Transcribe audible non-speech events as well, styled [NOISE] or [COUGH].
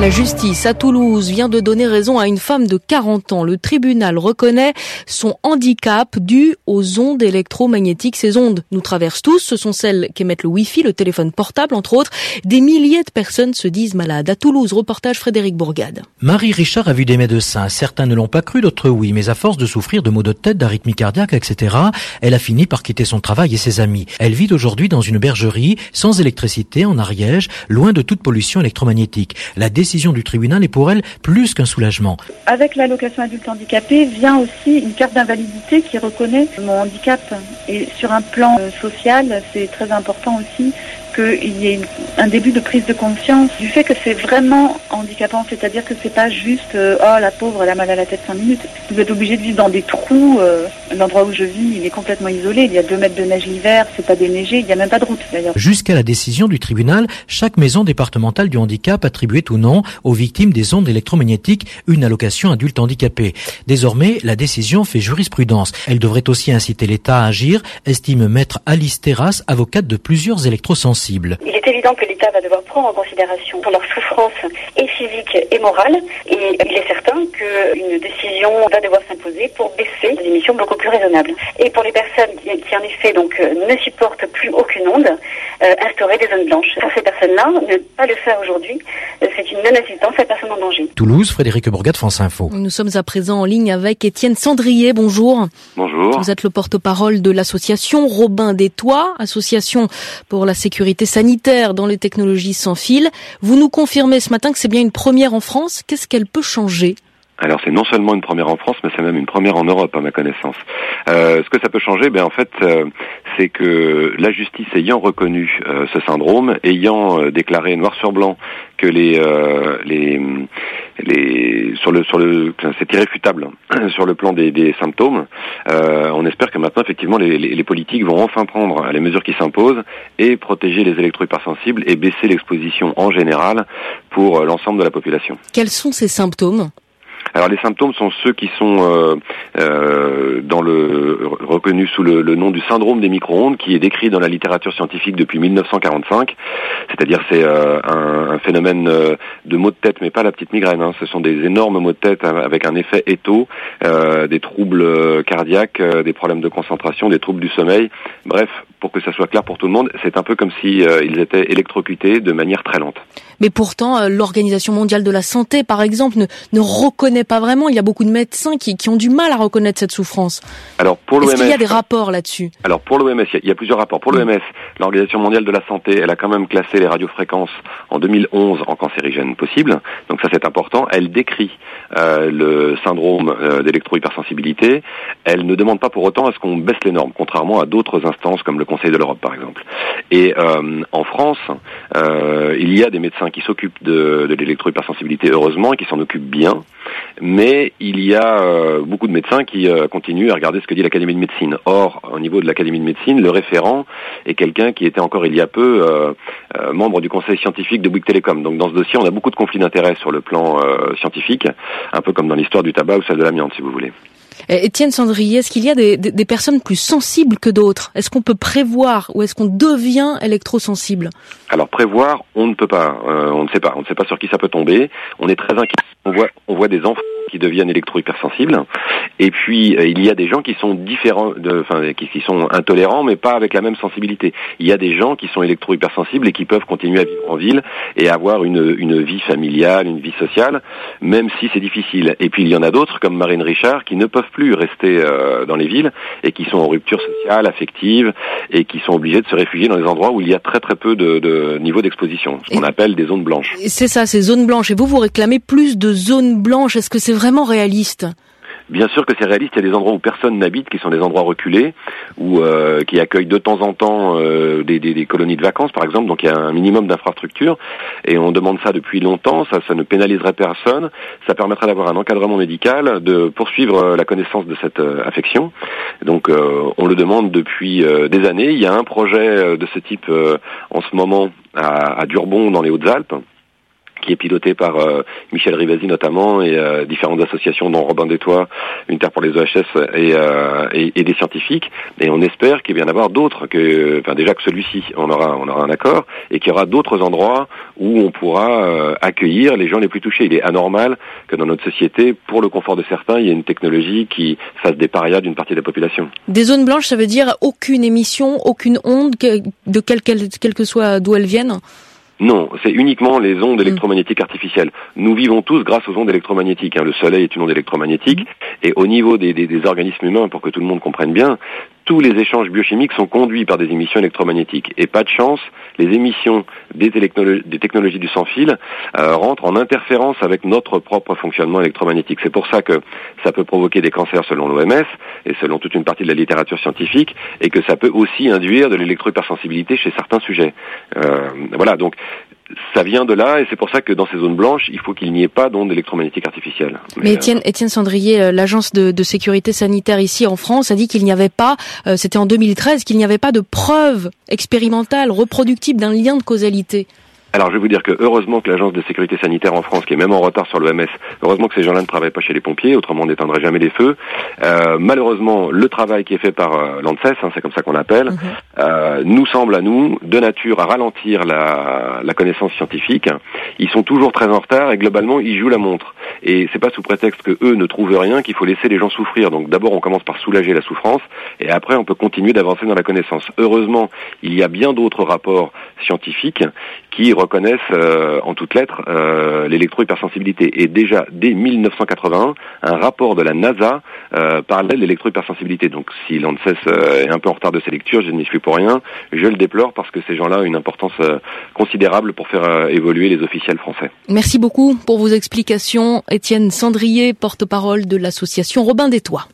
La justice à Toulouse vient de donner raison à une femme de 40 ans. Le tribunal reconnaît son handicap dû aux ondes électromagnétiques. Ces ondes nous traversent tous. Ce sont celles qu'émettent le Wi-Fi, le téléphone portable, entre autres. Des milliers de personnes se disent malades. À Toulouse, reportage Frédéric Bourgade. Marie Richard a vu des médecins. Certains ne l'ont pas cru, d'autres oui. Mais à force de souffrir de maux de tête, d'arythmie cardiaque, etc., elle a fini par quitter son travail et ses amis. Elle vit aujourd'hui dans une bergerie, sans électricité, en Ariège, loin de toute pollution électromagnétique. La décision du tribunal est pour elle plus qu'un soulagement. Avec l'allocation adulte handicapé vient aussi une carte d'invalidité qui reconnaît mon handicap. Et sur un plan euh, social, c'est très important aussi qu'il y ait un début de prise de conscience du fait que c'est vraiment handicapant, c'est-à-dire que c'est pas juste euh, oh la pauvre elle a mal à la tête 5 minutes. Vous êtes obligé de vivre dans des trous. Euh, l'endroit où je vis, il est complètement isolé. Il y a 2 mètres de neige l'hiver, c'est pas déneigé, il n'y a même pas de route d'ailleurs. Jusqu'à la décision du tribunal, chaque maison départementale du handicap attribuait ou non aux victimes des ondes électromagnétiques une allocation adulte handicapé. Désormais, la décision fait jurisprudence. Elle devrait aussi inciter l'État à agir, estime maître Alice Terrasse, avocate de plusieurs électrosensibles. Il est évident que l'État va devoir prendre en considération leur souffrance et physique et morale et il est certain qu'une décision va devoir s'imposer pour baisser les émissions beaucoup plus raisonnables. Et pour les personnes qui, en effet donc euh, ne supportent plus aucune onde, euh, instaurer des zones blanches. Pour ces personnes-là, ne pas le faire aujourd'hui, euh, c'est une non-assistance à personne en danger. Toulouse, Frédéric Bourgat, France Info. Nous sommes à présent en ligne avec Étienne Sandrier. Bonjour. Bonjour. Vous êtes le porte-parole de l'association Robin des Toits, association pour la sécurité sanitaire dans les technologies sans fil. Vous nous confirmez ce matin que c'est bien une première en France. Qu'est-ce qu'elle peut changer? Alors c'est non seulement une première en France, mais c'est même une première en Europe à ma connaissance. Euh, ce que ça peut changer, ben en fait, euh, c'est que la justice ayant reconnu euh, ce syndrome, ayant déclaré noir sur blanc que les les c'est irréfutable [CLEARS THROAT] sur le plan des, symptômes, on espère que maintenant effectivement les, les, les, politiques vont enfin prendre les mesures qui s'imposent et protéger les électro-hypersensibles et baisser l'exposition en général pour l'ensemble de la population. Quels sont ces symptômes? Alors les symptômes sont ceux qui sont euh, euh, dans le reconnus sous le, nom du syndrome des micro-ondes, qui est décrit dans la littérature scientifique depuis 1945. C'est-à-dire c'est euh, un, un, phénomène euh, de maux de tête, mais pas la petite migraine. Hein. Ce sont des énormes maux de tête avec un effet étau, euh, des troubles cardiaques, des problèmes de concentration, des troubles du sommeil. Bref, pour que ça soit clair pour tout le monde, c'est un peu comme si ils étaient électrocutés de manière très lente. Mais pourtant, l'Organisation mondiale de la santé, par exemple, ne, ne reconnaît pas vraiment. Il y a beaucoup de médecins qui, qui ont du mal à reconnaître cette souffrance. Alors pour l'OMS, qu'il y a des rapports là-dessus Alors pour l'OMS, il y, a plusieurs rapports. Pour l'OMS, l'Organisation mondiale de la santé, elle a quand même classé les radiofréquences en 2011 en cancérigènes possibles. Donc ça c'est important. Elle décrit euh, le syndrome euh, d'électro-hypersensibilité. Elle ne demande pas pour autant à ce qu'on baisse les normes, contrairement à d'autres instances comme le Conseil de l'Europe par exemple. Et euh, en France, euh, il y a des médecins qui s'occupent de, de l'électro-hypersensibilité heureusement et qui s'en occupent bien mais il y a euh, beaucoup de médecins qui euh, continuent à regarder ce que dit l'Académie de médecine. Or, au niveau de l'Académie de médecine, le référent est quelqu'un qui était encore il y a peu euh, membre du conseil scientifique de Bouygues Télécom. Donc dans ce dossier, on a beaucoup de conflits d'intérêts sur le plan scientifique, un peu comme dans l'histoire du tabac ou celle de l'amiante, si vous voulez. Étienne Sandrier, est-ce qu'il y a des, personnes plus sensibles que d'autres? Est-ce qu'on peut prévoir ou est-ce qu'on devient électrosensible? Alors prévoir, on ne peut pas, on ne sait pas, on ne sait pas sur qui ça peut tomber. On est très inquiet. On voit, des enfants qui deviennent électro-hypersensibles. Et puis euh, il y a des gens qui sont différents, enfin qui, qui, sont intolérants, mais pas avec la même sensibilité. Il y a des gens qui sont électro-hypersensibles et qui peuvent continuer à vivre en ville et avoir une, une vie familiale, une vie sociale, même si c'est difficile. Et puis il y en a d'autres, comme Marine Richard, qui ne peuvent plus rester euh, dans les villes et qui sont en rupture sociale, affective, et qui sont obligés de se réfugier dans des endroits où il y a très très peu de, de niveau d'exposition, ce qu'on appelle des zones blanches. C'est ça, ces zones blanches. Et vous, vous réclamez plus de zones blanches. Est-ce que c'est vraiment réaliste? Bien sûr que c'est réaliste. Il y a des endroits où personne n'habite, qui sont des endroits reculés, ou euh, qui accueillent de temps en temps euh, des, colonies de vacances, par exemple. Donc il y a un minimum d'infrastructures, et on demande ça depuis longtemps. Ça, ça ne pénaliserait personne. Ça permettrait d'avoir un encadrement médical, de poursuivre euh, la connaissance de cette affection. Donc on le demande depuis des années. Il y a un projet de ce type en ce moment à, à Durbon, dans les Hautes-Alpes qui est piloté par euh, Michel Rivasi notamment et euh, différentes associations dont Robin Toits, une terre pour les EHS euh, et, et, des scientifiques. Et on espère qu'il va y en avoir d'autres que, enfin déjà que celui-ci, on aura, on aura un accord et qu'il y aura d'autres endroits où on pourra accueillir les gens les plus touchés. Il est anormal que dans notre société, pour le confort de certains, il y ait une technologie qui fasse des parias d'une partie de la population. Des zones blanches, ça veut dire aucune émission, aucune onde, de quelle quel que soit d'où elles viennent? Non, c'est uniquement les ondes mm. électromagnétiques artificielles. Nous vivons tous grâce aux ondes électromagnétiques. Hein. Le Soleil est une onde électromagnétique. Et au niveau des, des, organismes humains, pour que tout le monde comprenne bien, tous les échanges biochimiques sont conduits par des émissions électromagnétiques. Et pas de chance, les émissions des, technologies du sans-fil euh, rentrent en interférence avec notre propre fonctionnement électromagnétique. C'est pour ça que ça peut provoquer des cancers selon l'OMS et selon toute une partie de la littérature scientifique, et que ça peut aussi induire de l'électrohypersensibilité chez certains sujets. Euh, voilà, donc ça vient de là et c'est pour ça que dans ces zones blanches, il faut qu'il n'y ait pas d'ondes électromagnétiques artificielles. Mais, Étienne, euh, Étienne Sandrier, euh, l'agence de, de, sécurité sanitaire ici en France a dit qu'il n'y avait pas, euh, c'était en 2013, qu'il n'y avait pas de preuve expérimentale reproductible d'un lien de causalité. Alors je vais vous dire que heureusement que l'agence de sécurité sanitaire en France, qui est même en retard sur l'OMS, heureusement que ces gens-là ne travaillent pas chez les pompiers, autrement on n'éteindrait jamais les feux. Euh, malheureusement, le travail qui est fait par euh, l'ANSES, hein, c'est comme ça qu'on l'appelle, mhm. euh, nous semble à nous de nature à ralentir la, la, connaissance scientifique. Ils sont toujours très en retard et globalement ils jouent la montre. Et c'est pas sous prétexte que eux ne trouvent rien qu'il faut laisser les gens souffrir. Donc d'abord on commence par soulager la souffrance et après on peut continuer d'avancer dans la connaissance. Heureusement, il y a bien d'autres rapports scientifiques qui reconnaissent euh, en toutes lettres euh, l'électrohypersensibilité. Et déjà, dès 1981, un rapport de la NASA euh, parlait de l'électrohypersensibilité. Donc si l'ANSES euh, est un peu en retard de ses lectures, je n'y suis pour rien. Je le déplore parce que ces gens-là ont une importance considérable pour faire évoluer les officiels français. Merci beaucoup pour vos explications. Étienne Sandrier, porte-parole de l'association Robin des Toits.